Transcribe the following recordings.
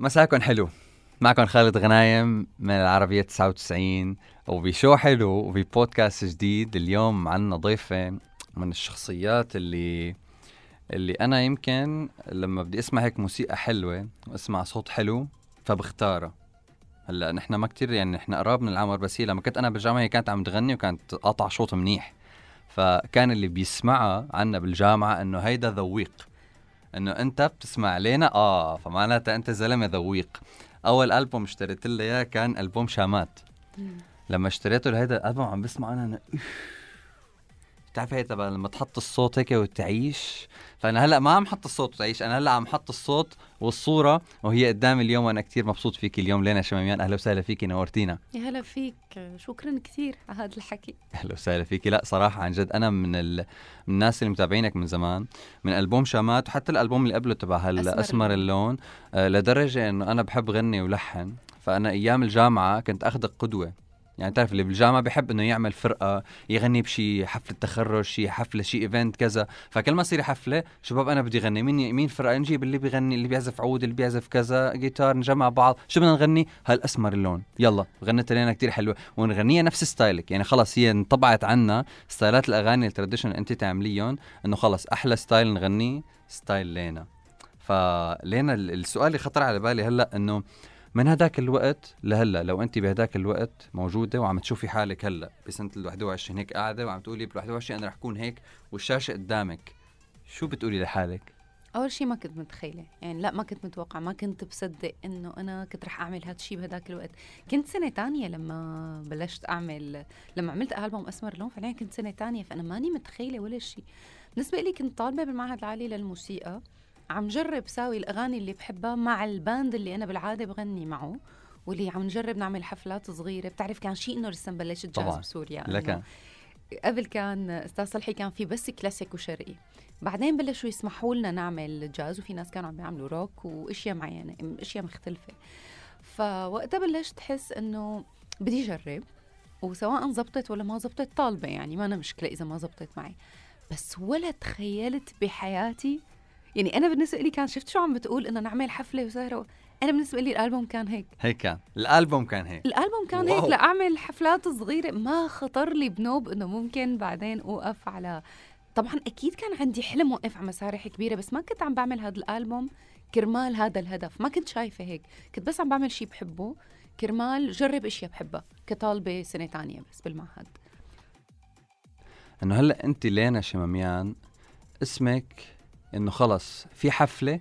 مساكن حلو. معكم خالد غنايم من العربية 99 وبشو حلو وببودكاست جديد. اليوم عنا ضيفة من الشخصيات اللي اللي أنا يمكن لما بدي أسمع هيك موسيقى حلوة وأسمع صوت حلو فبختارها. هلأ نحن ما كتير يعني نحن قراب من العمر بس هي لما كنت أنا بالجامعة هي كانت عم تغني وكانت قاطع صوت منيح. فكان اللي بيسمعها عنا بالجامعة إنه هيدا ذويق. إنه أنت بتسمع علينا؟ آه فمعناتها أنت زلمة ذويق. أول ألبوم اشتريت له إياه كان ألبوم شامات. لما اشتريته لهيدا الألبوم عم بسمع أنا, أنا بتعرف هي تبع لما تحط الصوت هيك وتعيش. فأنا هلأ ما عم حط الصوت وتعيش أنا هلأ عم حط الصوت والصورة وهي قدامي اليوم وأنا كثير مبسوط فيك اليوم. لينا شماميان أهلا وسهلا فيكي نورتينا. يا هلا فيك. شكرا كثير على هذا الحكي. أهلا وسهلا فيكي لأ صراحة عن جد أنا من, ال... من الناس اللي متابعينك من زمان من ألبوم شامات وحتى الألبوم اللي قبله تبع هالأسمر اللون. آه لدرجة إنه أنا بحب غني ولحن. فأنا أيام الجامعة كنت اخذك قدوة. يعني تعرف اللي بالجامعة بحب إنه يعمل فرقة يغني بشي حفلة تخرج شي حفلة شي event كذا. فكل ما تصير حفلة شباب أنا بدي أغني مين مين فرقة؟ نجيب اللي بيغني اللي بيعزف عود اللي بيعزف كذا جيتار نجمع بعض. شو بدنا نغني؟ هالأسمر اللون. يلا غنت لنا كتير حلوة. ونغنيها نفس style ك. يعني خلص هي انطبعت عنا style ات الأغاني ال traditional انت تعمليهم إنه خلص أحلى style نغنيه style لينا. فلينا السؤال اللي خطر على بالي هلأ إنه من هداك الوقت لهلا؟ لو انت بهداك الوقت موجودة وعم تشوفي حالك هلا بسنة ال 21 هيك قاعدة وعم تقولي بال 21 أنا رح اكون هيك والشاشة قدامك شو بتقولي لحالك؟ أول شيء ما كنت متخيلة يعني لا ما كنت متوقعة ما كنت بصدق إنه أنا كنت رح أعمل هذا الشيء بهداك الوقت. كنت سنة تانية لما بلشت أعمل لما عملت ألبوم أسمر لون فعليا كنت سنة تانية فأنا ماني متخيلة ولا شيء بالنسبة لي كنت طالبة بالمعهد العالي للموسيقى عم جرب ساوي الأغاني اللي بحبها مع ال band اللي أنا بالعادة بغني معه واللي عم نجرب نعمل حفلات صغيرة. بتعرف كان شيء إنه لسه بلشت جاز بسوريا لكن قبل كان أستاذ صلحي كان في بس كلاسيك وشرقي بعدين بلشوا يسمحوا لنا نعمل جاز وفي ناس كانوا عم بيعملوا روك وأشياء معينة أشياء مختلفة. فوقتها بلشت أحس إنه بدي أجرب وسواء زبطت ولا ما زبطت طالبة يعني ما أنا مشكلة إذا ما زبطت معي. بس ولا تخيلت بحياتي يعني أنا بالنسبة لي كان شفت شو عم بتقول؟ إنه نعمل حفلة وسهرة أنا بالنسبة لي الألبوم كان هيك. هيك كان. الألبوم كان هيك. الألبوم كان واو. هيك لأعمل حفلات صغيرة ما خطر لي بنوب إنه ممكن بعدين أوقف على طبعا أكيد كان عندي حلم اوقف على مسارح كبيرة بس ما كنت عم بعمل هذا الألبوم كرمال هذا الهدف. ما كنت شايفة هيك. كنت بس عم بعمل شيء بحبه. كرمال جرب إشياء بحبها. كطالبة سنة تانية بس بالمعهد. إنه هلأ انت لينا شماميان. اسمك؟ إنه خلص في حفلة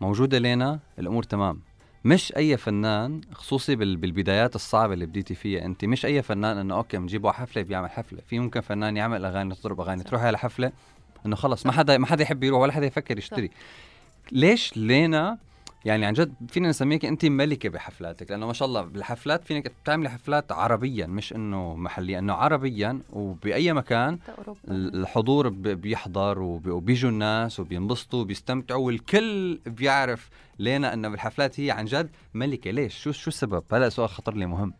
موجودة لنا الأمور تمام. مش أي فنان خصوصي بالبدايات الصعبة اللي بديتي فيها أنت مش أي فنان إنه أوكي بنجيبه على حفلة بيعمل حفلة. في ممكن فنان يعمل أغاني تضرب أغاني تروحي على حفلة إنه خلص ما حدا ما حدا يحب يروح ولا حدا يفكر يشتري. ليش لينا يعني عن جد فينا نسميك انت ملكة بحفلاتك لأنه ما شاء الله بالحفلات فينك تعملي حفلات عربيا مش إنه محليا إنه عربيا وبأي مكان الحضور بيحضر وبيجوا الناس وبينبسطوا وبيستمتعوا والكل بيعرف لينا إنه بالحفلات هي عن جد ملكة. ليش؟ شو شو السبب؟ هلا سؤال خطر لي مهم.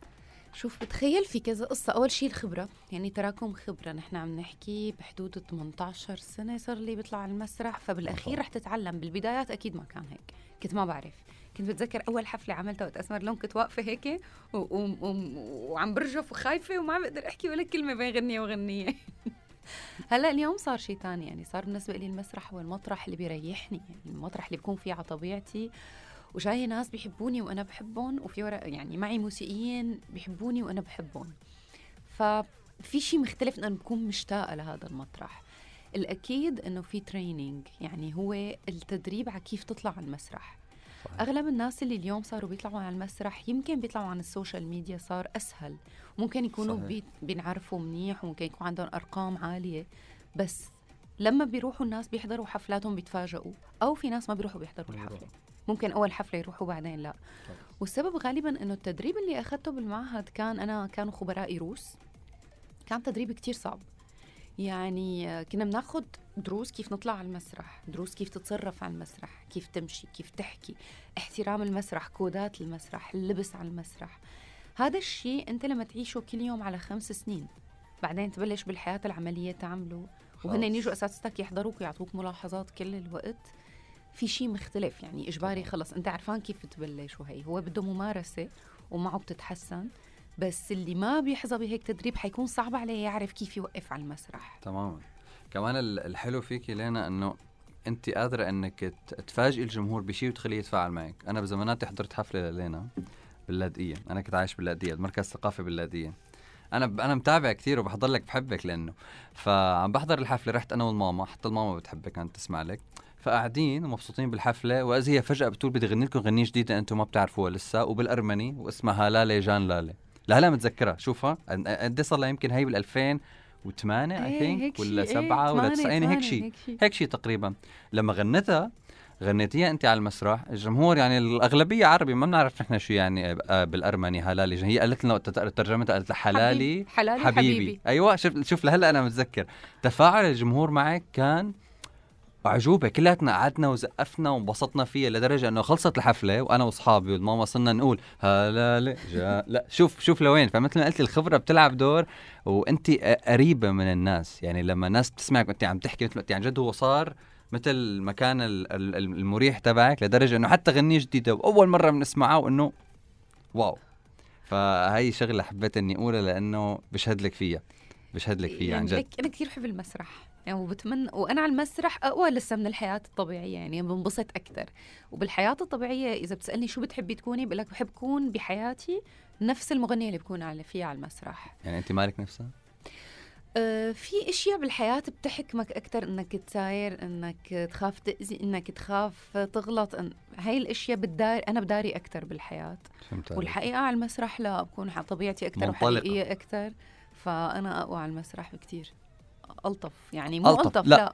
شوف بتخيل في كذا قصة. أول شيء الخبرة. يعني تراكم خبرة. نحن عم نحكي بحدود 18 سنة صار لي بيطلع على المسرح فبالأخير رح تتعلم. بالبدايات أكيد ما كان هيك. كنت ما بعرف. كنت بتذكر أول حفلة عملتها وقت أسمر لون كنت واقفة هيك وعم برجف وخايفة وما عم بقدر أحكي ولا كلمة بين غنية وغنية. هلأ اليوم صار شيء ثاني يعني صار بالنسبة لي المسرح هو المطرح اللي بيريحني. يعني المطرح اللي بكون فيه على طبيعتي. وجاي ناس بيحبوني وأنا بحبهم وفي يعني معي موسيقيين بيحبوني وأنا بحبهم. ففي شيء مختلف إنه بكون مشتاقة لهذا المطرح. الأكيد إنه في training يعني هو التدريب على كيف تطلع على المسرح. صحيح. أغلب الناس اللي اليوم صاروا بيطلعوا على المسرح يمكن بيطلعوا عن ال social media صار أسهل. ممكن يكونوا بي بينعرفوا منيح وممكن يكون عندهم أرقام عالية. بس لما بيروحوا الناس بيحضروا حفلاتهم بيتفاجئوا أو في ناس ما بيروحوا بيحضروا الحفلة. ممكن أول حفلة يروحوا بعدين لا. والسبب غالبا إنه التدريب اللي أخذته بالمعهد كان أنا كانوا خبرائي روس. كان تدريب كتير صعب. يعني كنا بناخذ دروس كيف نطلع على المسرح دروس كيف تتصرف على المسرح كيف تمشي كيف تحكي احترام المسرح كودات المسرح اللبس على المسرح. هذا الشيء أنت لما تعيشه كل يوم على خمس سنين بعدين تبلش بالحياة العملية تعمله وهن يجوا أساتذتك يحضروك ويعطوك ملاحظات كل الوقت. في شيء مختلف يعني إجباري خلص. أنت عرفان كيف تبلش وهي؟ هو بده ممارسة ومعه بتتحسن بس اللي ما بيحظى بهيك تدريب حيكون صعب عليه يعرف كيف يوقف على المسرح. تماما. كمان الحلو فيكي لينا إنه انت قادرة إنك تفاجئي الجمهور بشيء وتخليه يتفاعل معك. أنا بزماناتي حضرت حفلة للينا باللاذقيه أنا كنت عايش باللاذقيه المركز الثقافي باللاذقيه أنا أنا متابع كثير وبحضر لك بحبك لأنه. فعم بحضر الحفلة رحت أنا والماما. حتى الماما بتحبك كانت تسمع لك. فقاعدين ومبسوطين بالحفلة واذ هي فجأة بتقول بدي أغني لكم غنيه جديدة أنتم ما بتعرفوها لسه وبالأرمني واسمها لالي جان لالي لهلا متذكرها شوفها. قد صار لها؟ يمكن هي بال 2008 اي ثينك ولا 7 ولا 9 هيك شيء هيك شيء تقريبا. لما غنتها غنيتيها انت على المسرح. الجمهور يعني الأغلبية عربي ما بنعرف نحن شو يعني آه، بالأرمني هلالي هي قالت لنا ترجمتها قالت لها حلالي حلالي حبيبي, حبيبي. أيوه شوف شوف لهلأ أنا متذكر. تفاعل الجمهور معك كان عجوبه كلياتنا قعدنا وزقفنا وانبسطنا فيها لدرجة إنه خلصت الحفلة وأنا وأصحابي والماما صرنا نقول هلا جا لا شوف شوف لوين. فمثل ما قلت الخبرة بتلعب دور وانت قريبة من الناس. يعني لما الناس بتسمعك وانت عم تحكي مثل ما عن جد هو صار مثل المكان المريح تبعك لدرجة إنه حتى غنية جديدة وأول مرة بنسمعها وإنه واو. فهي شغلة حبيت إني أقولها لأنه بشهد لك فيها بشهد لك فيها عن يعني جد. أنا كثير بحب المسرح. يعني وبتمنى وأنا على المسرح أقوى لسه من الحياة الطبيعية يعني بنبسط أكثر وبالحياة الطبيعية إذا بتسألني شو بتحبي تكوني بقول لك بحب كون بحياتي نفس المغنية اللي بكون على فيها على المسرح. يعني أنت مالك نفسها؟ آه، في أشياء بالحياة بتحكمك أكثر إنك تساير إنك تخاف تأذي إنك تخاف تغلط إن هاي الأشياء بدار أنا بداري أكثر بالحياة. والحقيقة على المسرح لا بكون طبيعتي أكثر وحقيقية أكثر فأنا أقوى على المسرح بكثير ألطف يعني مو ألطف, ألطف لا, لا.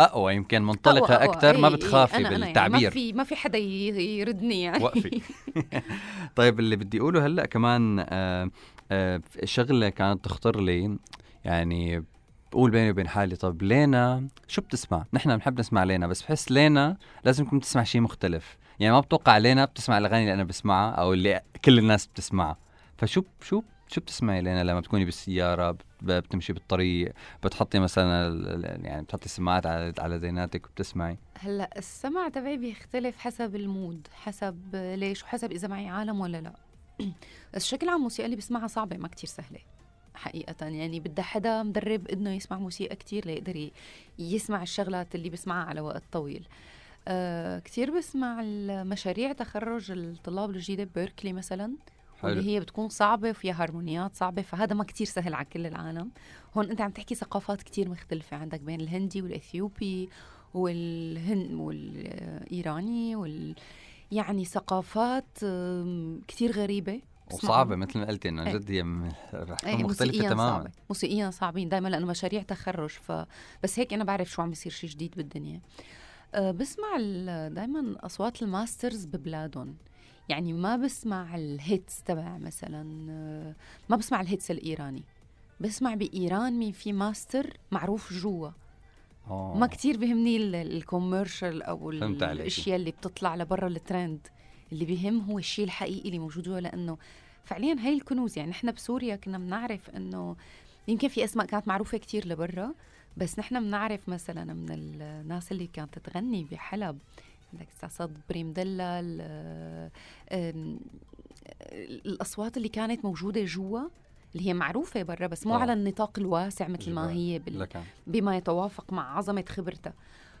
أقوى يمكن منطلقة أكثر ما بتخافي أنا بالتعبير أنا يعني ما في ما في حدا يردني يعني. وقفي. طيب اللي بدي أقوله هلأ كمان آه آه شغلة كانت تخطر لي يعني بقول بيني وبين حالي طب لينا شو بتسمع؟ نحن بنحب نسمع لينا بس بحس لينا لازم تكون تسمع شيء مختلف، يعني ما بتوقع لينا بتسمع الأغاني اللي أنا بسمعها أو اللي كل الناس بتسمعها، فشو شو شو بتسمعي لينا لما بتكوني بالسيارة؟ بتمشي بالطريق بتحطي مثلا يعني بتحطي السماعات على على زيناتك وبتسمعي؟ هلأ السمع تبعي بيختلف حسب المود حسب ليش وحسب إذا معي عالم ولا لأ. بس بشكل عام الموسيقى اللي بسمعها صعبة ما كتير سهلة. حقيقة يعني بدها حدا مدرب إنه يسمع موسيقى كتير ليقدر يسمع الشغلات اللي بسمعها على وقت طويل. أه كتير بسمع المشاريع تخرج الطلاب الجديدة بيركلي مثلا. حلو. واللي هي بتكون صعبة وفيها هارمونيات صعبة فهذا ما كتير سهل على كل العالم. هون أنت عم تحكي ثقافات كتير مختلفة. عندك بين الهندي والإثيوبي والهند والإيراني وال يعني ثقافات كتير غريبة. وصعبة مثل ما قلتي إنه جد هي رح تكون مختلفة تماما. صعبة. موسيقيا صعبين. دائما لأنه مشاريع تخرج ف بس هيك أنا بعرف شو عم بيصير شيء جديد بالدنيا. أه بسمع دائما أصوات ال masters ببلادهم. يعني ما بسمع ال hits تبع مثلا ما بسمع ال hits الإيراني. بسمع بإيران مين في ماستر معروف جوا. أوه. ما كتير بهمني ال commercial أو الأشياء اللي بتطلع لبرا الترند. اللي بيهم هو الشيء الحقيقي اللي موجود جوا لأنه فعليا هاي الكنوز يعني نحن بسوريا كنا بنعرف إنه يمكن في أسماء كانت معروفة كتير لبرا بس نحن بنعرف مثلا من الناس اللي كانت تغني بحلب عندك صبري مدلل الأصوات اللي كانت موجودة جوا اللي هي معروفة برا بس مو أوه. على النطاق الواسع مثل ما هي بال... بما يتوافق مع عظمة خبرتها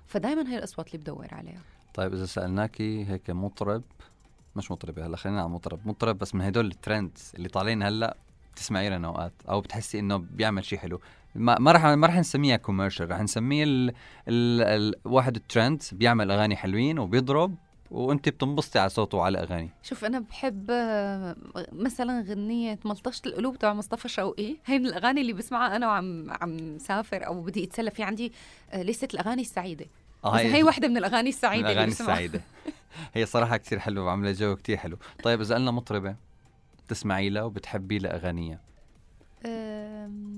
فدائما هي الأصوات اللي بدور عليها. طيب إذا سألناكي هيك مطرب مش مطربة هلا خلينا على مطرب مطرب بس من هدول ال trends اللي طالعين هلا بتسمعي لنا أوقات أو بتحسي إنه بيعمل شيء حلو. ما ما راح ما راح نسميها commercial راح نسميه ال ال ال واحد الترند بيعمل أغاني حلوين وبيضرب وأنت بتنبسطي على صوته وعلى أغاني. شوف أنا بحب مثلا غنية ملطشة القلوب تبع مصطفى شوقي. هي من الأغاني اللي بسمعها أنا وعم عم سافر أو بدي أتسلى في عندي آه، لستة الأغاني السعيدة. آه هي, هي واحدة من الأغاني السعيدة من الأغاني السعيدة. هي صراحة كثير حلوة وعاملة جو كثير حلو. طيب إذا قلنا مطربة تسمعي لها وبتحبي لها أغانيها؟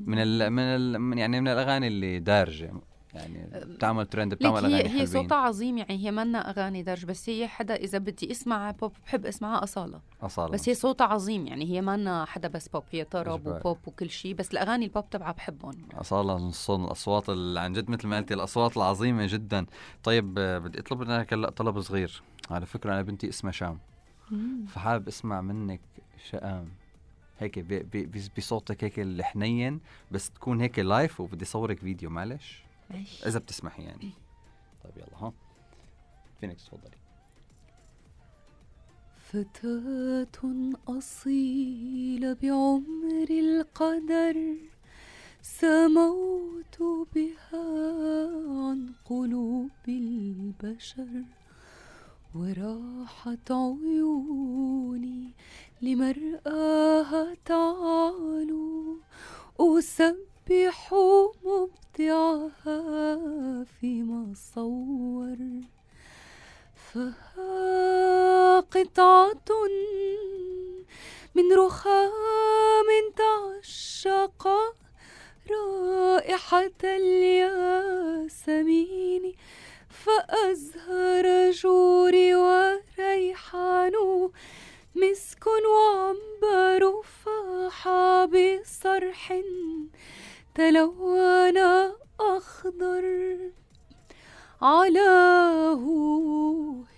من ال من ال يعني من الأغاني اللي دارجة يعني بتعمل ترند بتعمل أغاني هي, هي صوتها عظيم يعني هي منا أغاني درج بس هي حدا إذا بدي أسمع بوب بحب أسمعها أصالة. أصالة بس هي صوتها عظيم يعني هي منا حدا بس بوب هي طرب وبوب وكل شيء بس الأغاني البوب تبعها بحبهم. أصالة من الأصوات اللي عن جد مثل ما قلتي الأصوات العظيمة جدا. طيب بدي أطلب منك هلأ طلب صغير. على فكرة أنا بنتي اسمها شام. فحابب أسمع منك شام هيك بصوتك هيك الحنين بس تكون هيك لايف وبدي صورك فيديو معلش؟ ماشي. إذا بتسمحي يعني. طيب يلا ها؟ فينك تفضلي. فتاة أصيلة بعمر القدر سموت بها عن قلوب البشر وراحت عيوني لمرآها تعالوا. أسبح مبدعها فيما صور. فها قطعة من رخام تعشق. رائحة الياسمين. فأزهر جوري وريحان. مسك وعنبر فاح بصرح تلون أخضر علاه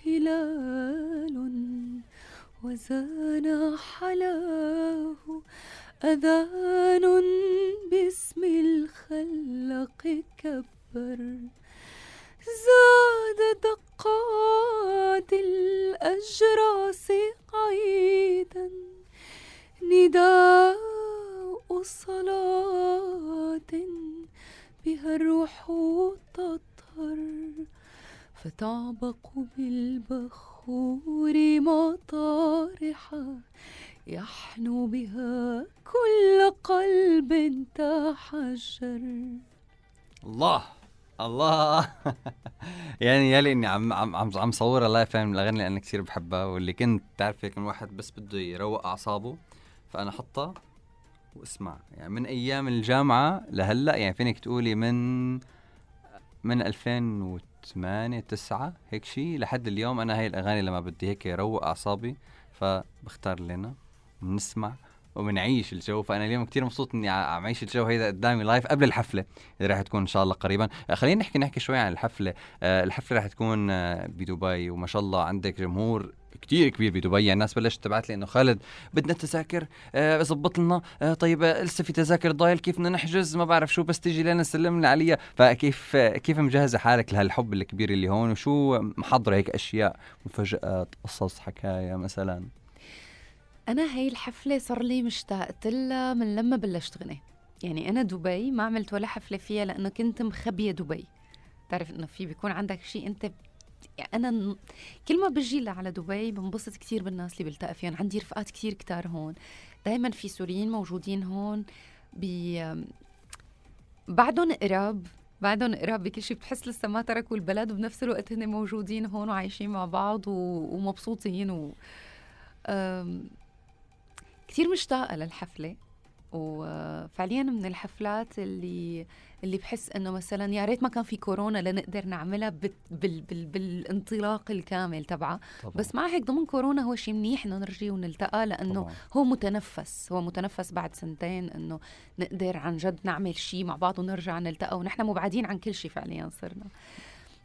هلال وزان حلاه أذان باسم الخلق كبر زاد دقات الأجراس عيدا. نداء صلاة بها الروح تطهر. فتعبق بالبخور مطارحا يحنو بها كل قلب تحجر. الله. الله. يعني يلي إني عم عم عم عم صورها لايف من الأغاني اللي أنا كثير بحبها واللي كنت تعرف هيك واحد بس بده يروق أعصابه فأنا حطها واسمع. يعني من أيام الجامعة لهلأ يعني فينك تقولي من من 2008 9 هيك شيء لحد اليوم أنا هاي الأغاني لما بدي هيك روق أعصابي فبختار لنا بنسمع وبنعيش الجو. فأنا اليوم كثير مبسوط إني عم أعيش الجو هيدا قدامي لايف قبل الحفلة اللي راح تكون إن شاء الله قريبا. آه، خلينا نحكي نحكي شوي عن الحفلة. آه، الحفلة راح تكون آه، بدبي وما شاء الله عندك جمهور كتير كبير بدبي. يعني الناس بلشت تبعت لي إنه خالد بدنا تذاكر. ظبط لنا طيب لسه في تذاكر ضايل كيف بدنا نحجز؟ ما بعرف شو بس تيجي لنا سلمنا عليها. فكيف كيف مجهزة حالك لهالحب الكبير اللي هون؟ وشو محضره هيك أشياء مفاجآت قصص حكاية مثلا؟ أنا هي الحفلة صار لي مشتاقه لها من لما بلشت غني. يعني أنا دبي ما عملت ولا حفلة فيها لأنه كنت مخبية دبي. تعرف إنه في بيكون عندك شيء أنت يعني أنا كل ما بجي على دبي بنبسط كثير بالناس اللي بلتقى فيهم. عندي رفقات كثير كتار هون. دائما في سوريين موجودين هون. ب بعدهم قراب بعدهم قراب بكل شيء بتحس لسه ما تركوا البلد. وبنفس الوقت هن موجودين هون وعايشين مع بعض و... ومبسوطين و... أم... كثير مشتاقة للحفلة وفعليا من الحفلات اللي اللي بحس إنه مثلا يا ريت ما كان في كورونا لنقدر نعملها بال بال بال بالانطلاق الكامل تبعها بس مع هيك ضمن كورونا هو شيء منيح إنه نرجي ونلتقي لأنه طبعا. هو متنفس هو متنفس بعد سنتين إنه نقدر عن جد نعمل شيء مع بعض ونرجع نلتقى ونحن مبعدين عن كل شيء فعليا صرنا.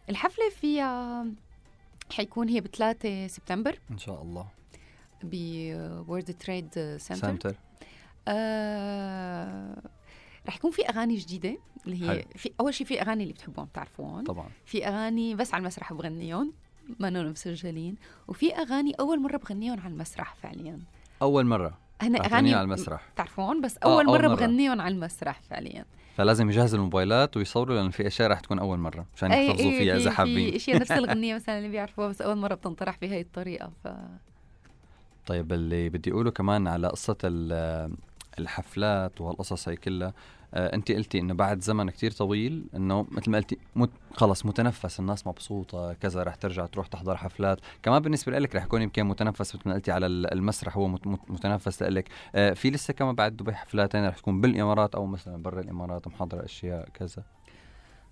الحفلة فيها حيكون هي ب 3 سبتمبر. إن شاء الله. ب World Trade Center. آه رح يكون في أغاني جديدة اللي هي حلو. في أول شيء في أغاني اللي بتحبون بتعرفون طبعا. في أغاني بس على المسرح بغنيهم ما مسجلين. وفي أغاني أول مرة بغنيهم على المسرح فعليا. أول مرة. هن أغاني على المسرح. بتعرفون بس أول, آه مرة, مرة. بغنيهم على المسرح فعليا. فلازم يجهزوا الموبايلات ويصوروا لأن في أشياء رح تكون أول مرة مشان يحتفظوا فيها إذا حابين. في أشياء نفس الغنيه مثلا اللي بيعرفوها بس أول مرة بتنطرح بهي الطريقة ف طيب اللي بدي أقوله كمان على قصة الحفلات وهالقصص هي كلها آه انت قلتي إنه بعد زمن كتير طويل إنه مثل ما قلتي مت خلص متنفس الناس مبسوطة كذا رح ترجع تروح تحضر حفلات. كمان بالنسبة لك رح يكون يمكن متنفس مثل ما قلتي على المسرح هو متنفس لك آه في لسه كمان بعد دبي حفلات رح تكون بالإمارات أو مثلا برا الإمارات محضره أشياء كذا.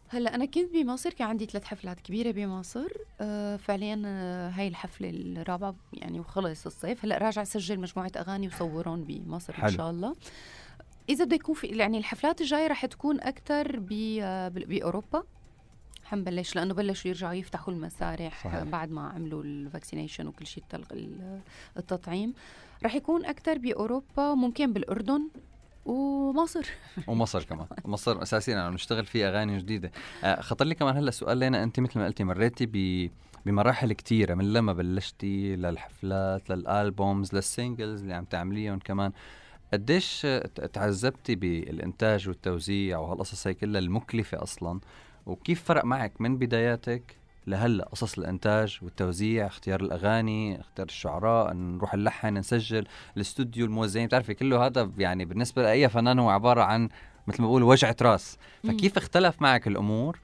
هلا أنا كنت بمصر كان عندي ثلاث حفلات كبيرة بمصر آه فعليا آه هاي الحفلة الرابعة يعني وخلص الصيف. هلا راجع اسجل مجموعة أغاني وصورهم بمصر حلو. ان شاء الله. إذا بده يكون في يعني الحفلات الجاية رح تكون أكثر آه، بأوروبا. حنبلش لأنه بلشوا يرجعوا يفتحوا المسارح صحيح. بعد ما عملوا الفاكسينيشن وكل شيء التطعيم. رح يكون أكثر بأوروبا ممكن بالأردن. ومصر. ومصر كمان. مصر اساسيا عم نشتغل فيه أغاني جديدة. آه، خطر لي كمان هلا سؤال لنا أنت مثل ما قلتي مريتي ب بمراحل كثيرة من لما بلشتي للحفلات للألبومز للسينجلز اللي عم تعمليهم كمان. قديش تعذبتي بالإنتاج والتوزيع وهالقصص هي كلها المكلفة أصلا؟ وكيف فرق معك من بداياتك لهلا قصص الإنتاج والتوزيع اختيار الأغاني اختيار الشعراء نروح نلحن نسجل الاستوديو الموزعين بتعرفي كله هذا يعني بالنسبة لأي فنان هو عبارة عن مثل ما بقول وجعة راس. فكيف اختلف معك الأمور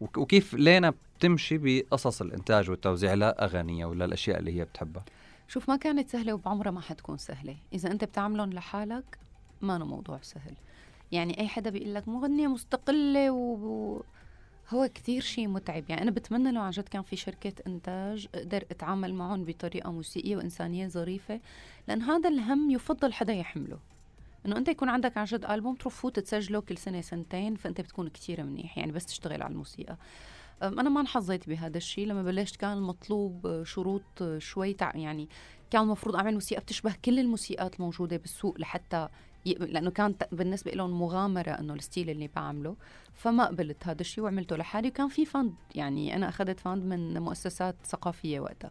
وكيف لينا بتمشي بقصص الإنتاج والتوزيع لاغانيها ولا الأشياء اللي هي بتحبها؟ شوف ما كانت سهلة وبعمرها ما حتكون سهلة. إذا أنت بتعملهم لحالك ما موضوع سهل. يعني أي حدا بيقول لك مغنية مستقلة و... هو كثير شيء متعب. يعني أنا بتمنى لو عن جد كان في شركة إنتاج أقدر أتعامل معهم بطريقة موسيقية وإنسانية ظريفة لأن هذا الهم يفضل حدا يحمله. إنه أنت يكون عندك عن جد ألبوم تروح فوت تسجله كل سنة سنتين فأنت بتكون كثير منيح. يعني بس تشتغل على الموسيقى. أنا ما انحظيت بهذا الشيء لما بلشت كان المطلوب شروط شوي يعني كان المفروض أعمل موسيقى بتشبه كل الموسيقات الموجودة بالسوق لحتى لأنه كان بالنسبة لهم مغامرة إنه ال style اللي بعمله فما قبلت هذا الشيء وعملته لحالي وكان في fund يعني أنا أخذت fund من مؤسسات ثقافية وقتها.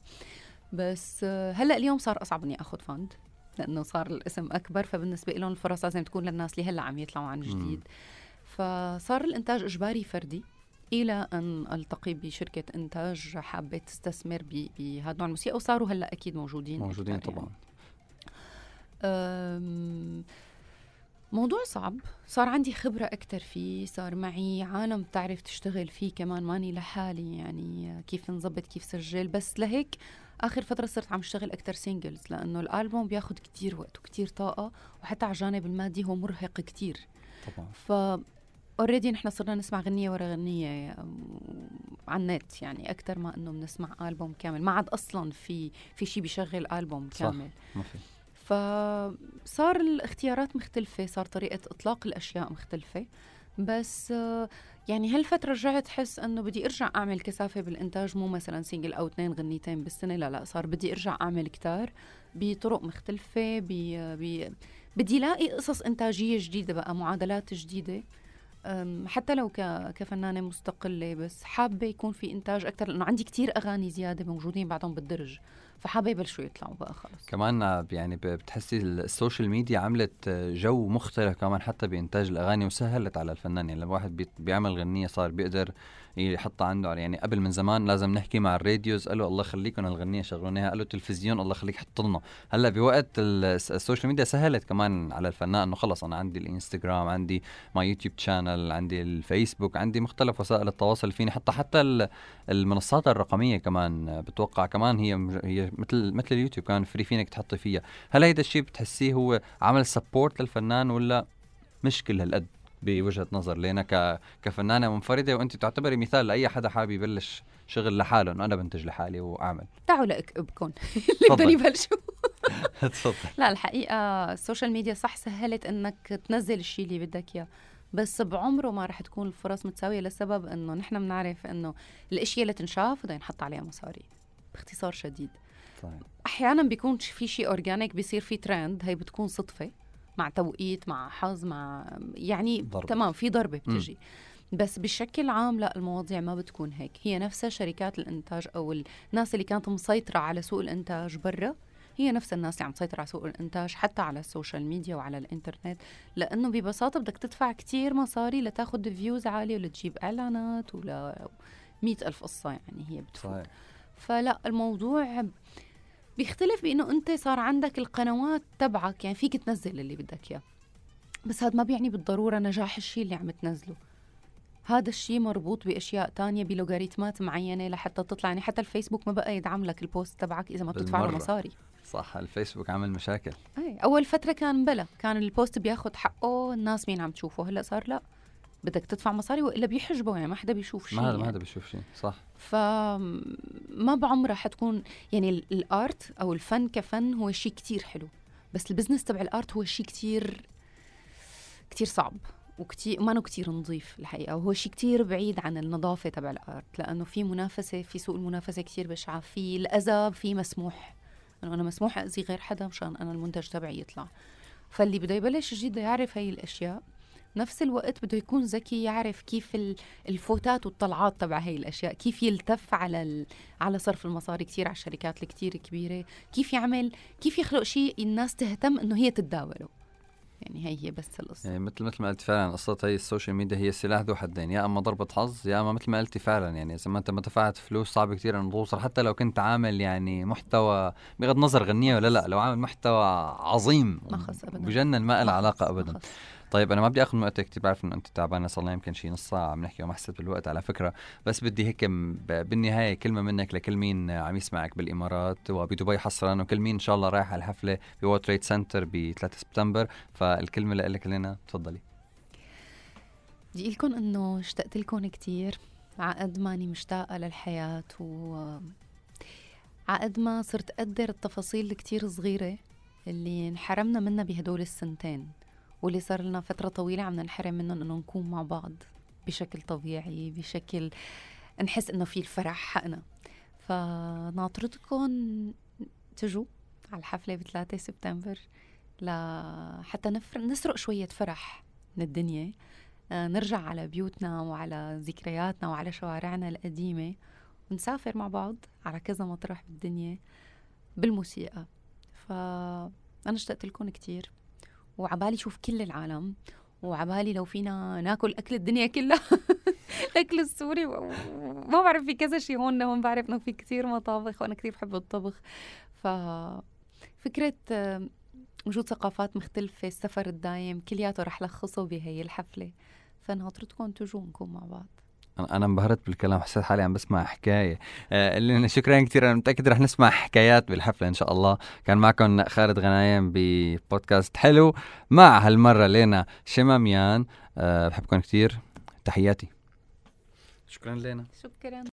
بس هلأ اليوم صار أصعب إني آخذ فند لأنه صار الاسم أكبر فبالنسبة لهم الفرص لازم تكون للناس اللي هلأ عم يطلعوا عن جديد. فصار الإنتاج إجباري فردي إلى أن ألتقي بشركة إنتاج حابه تستثمر بهذا نوع الموسيقى وصاروا هلأ أكيد موجودين موجودين طبعا. يعني. موضوع صعب. صار عندي خبرة أكثر فيه صار معي عالم بتعرف تشتغل فيه كمان ماني لحالي يعني كيف نظبط كيف سجل. بس لهيك آخر فترة صرت عم اشتغل أكثر singles لأنه الألبوم بياخد كتير وقت وكتير طاقة وحتى على الجانب المادي هو مرهق كتير. طبعا. ف already نحن صرنا نسمع غنية ورا غنية على النت يعني أكثر ما إنه بنسمع ألبوم كامل. ما عاد أصلا في في شيء بيشغل ألبوم كامل. صح. ما في. فصار الاختيارات مختلفة صار طريقة إطلاق الأشياء مختلفة. بس يعني هالفترة رجعت حس إنه بدي أرجع أعمل كثافة بالإنتاج مو مثلا single أو اثنين غنيتين بالسنة لا لا صار بدي أرجع أعمل كتار بطرق مختلفة بي بدي لاقي قصص إنتاجية جديدة بقى معادلات جديدة. حتى لو كفنانة مستقلة بس حابة يكون في إنتاج أكثر لأنه عندي كتير أغاني زيادة موجودين بعدهم بالدرج فحابة يبلشوا يطلعوا بقى خلص. كمان يعني بتحسي ال social media عملت جو مختلف كمان حتى بإنتاج الأغاني وسهلت على الفنان يعني لما واحد بيعمل غنية صار بيقدر يحطها عنده يعني قبل من زمان لازم نحكي مع ال radios قالوا الله يخليكم الغنية شغلوناها قالوا التلفزيون الله يخليك حط لنا. هلأ بوقت ال social media سهلت كمان على الفنان إنه خلص أنا عندي الإنستغرام عندي my YouTube channel عندي الفيسبوك عندي مختلف وسائل التواصل فيني حتى حتى المنصات الرقمية كمان بتوقع كمان هي هي مثل مثل اليوتيوب كان free فينك تحطي فيها. هل هيدا الشيء بتحسيه هو عمل support للفنان ولا مش كل هالقد؟ بوجهة نظر. لينا ك... كفنانة منفردة وأنت تعتبري مثال لأي حدا حابب يبلش شغل لحاله. إنه أنا بنتج لحالي وأعمل. تعالوا لاكبكم اللي بدهم يبلشوا. تفضل. لا الحقيقة ال social media صح سهلت إنك تنزل الشيء اللي بدك إياه. بس بعمره ما رح تكون الفرص متساوية لسبب إنه نحن بنعرف إنه الاشياء اللي تنشاف بدها ينحط عليها مصاري. باختصار شديد. صحيح. أحيانا بيكون في شيء organic بيصير في ترند هي بتكون صدفة. مع توقيت مع حظ مع يعني ضربة. تمام في ضربه بتجي. م. بس بشكل عام لا المواضيع ما بتكون هيك. هي نفسها شركات الإنتاج أو الناس اللي كانت مسيطرة على سوق الإنتاج برا هي نفس الناس اللي عم تسيطر على سوق الإنتاج حتى على ال social media وعلى الإنترنت. لأنه ببساطة بدك تدفع كتير مصاري لتاخذ views عالية ولتجيب إعلانات ولا مئة ألف قصة يعني هي بتفوت. فلا الموضوع بيختلف بإنه أنت صار عندك القنوات تبعك يعني فيك تنزل اللي بدك إياه. بس هذا ما بيعني بالضرورة نجاح الشيء اللي عم تنزله. هذا الشيء مربوط بأشياء تانية بلوغاريتمات معينة لحتى تطلع. يعني حتى الفيسبوك ما بقى يدعم لك ال post تبعك إذا ما بتدفع له مصاري. صح الفيسبوك عامل مشاكل. اي أول فترة كان بلا. كان ال post بياخذ حقه الناس مين عم تشوفه؟ هلأ صار لا. بدك تدفع مصاري وإلا بيحجبوا يعني ما حدا بيشوف شيء ما حدا ما حدا بيشوف شيء صح. فما بعمرها حتكون يعني ال art أو الفن كفن هو شيء كتير حلو بس ال business تبع ال art هو شيء كتير كتير صعب وكتير ما كتير نظيف الحقيقة وهو شيء كتير بعيد عن النظافة تبع الأرت لأنه في منافسة في سوق المنافسة كتير بشعة في الأذى في مسموح. أنه أنا مسموح أذي غير حدا مشان أنا المنتج تبعي يطلع. فاللي بده يبلش جديد يعرف هاي الأشياء. نفس الوقت بده يكون ذكي يعرف كيف الفوتات والطلعات تبع هاي الأشياء كيف يلتف على على صرف المصاري كثير على الشركات الكثير كبيرة كيف يعمل كيف يخلق شيء الناس تهتم إنه هي تتداوله. يعني هي هي بس القصة. يعني مثل مثل ما قلت فعلا قصة هي ال social media هي سلاح ذو حدين يا أما ضربة حظ يا أما مثل ما قلتي فعلا يعني إذا ما أنت ما دفعت فلوس صعب كثير إنه توصل حتى لو كنت عامل يعني محتوى بغض النظر غنية ولا لا لو عامل محتوى عظيم ما خص ابدا. بجنن ما له علاقة ابدا. طيب أنا ما بدي أخذ من وقتك كثير بعرف إنه أنت تعبانة صار يمكن شي نص ساعة عم نحكي وما حسيت بالوقت على فكرة. بس بدي هيك بالنهاية كلمة منك لكل مين عم يسمعك بالإمارات وبدبي حصرا وكل مين إن شاء الله رايح على الحفلة ب World Trade Center ب 3 سبتمبر. فالكلمة لك لنا تفضلي. بدي لكم إنه اشتقت لكم كثير عقد ماني مشتاقة للحياة و عقد ما صرت أقدر التفاصيل الكتير صغيرة اللي انحرمنا منها بهدول السنتين. واللي صار لنا فترة طويلة عم ننحرم منهم إنه نكون مع بعض بشكل طبيعي بشكل نحس إنه في الفرح حقنا. فناطرتكم تجوا على الحفلة ب 3 سبتمبر لحتى نفر... نسرق شوية فرح من الدنيا. آه، نرجع على بيوتنا وعلى ذكرياتنا وعلى شوارعنا القديمة ونسافر مع بعض على كذا مطرح بالدنيا بالموسيقى. فأنا اشتقت لكم كتير. وعبالي شوف كل العالم وعبالي لو فينا ناكل أكل الدنيا كلها. الاكل السوري ما بعرف في كذا شيء هون هون بعرف إنه في كثير مطابخ وأنا كثير بحب الطبخ. ف فكرة وجود ثقافات مختلفة السفر الدايم كلياته رح لخصه بهي الحفلة. فناطرتكم تجوا نكون مع بعض. أنا انبهرت بالكلام حسيت حالي عم بسمع حكاية. آه اللي شكرا كثير أنا متأكد رح نسمع حكايات بالحفلة إن شاء الله. كان معكم خالد غنايم ببودكاست حلو. مع هالمرة لينا شماميان آه بحبكم كثير تحياتي. شكرا لنا شكرا.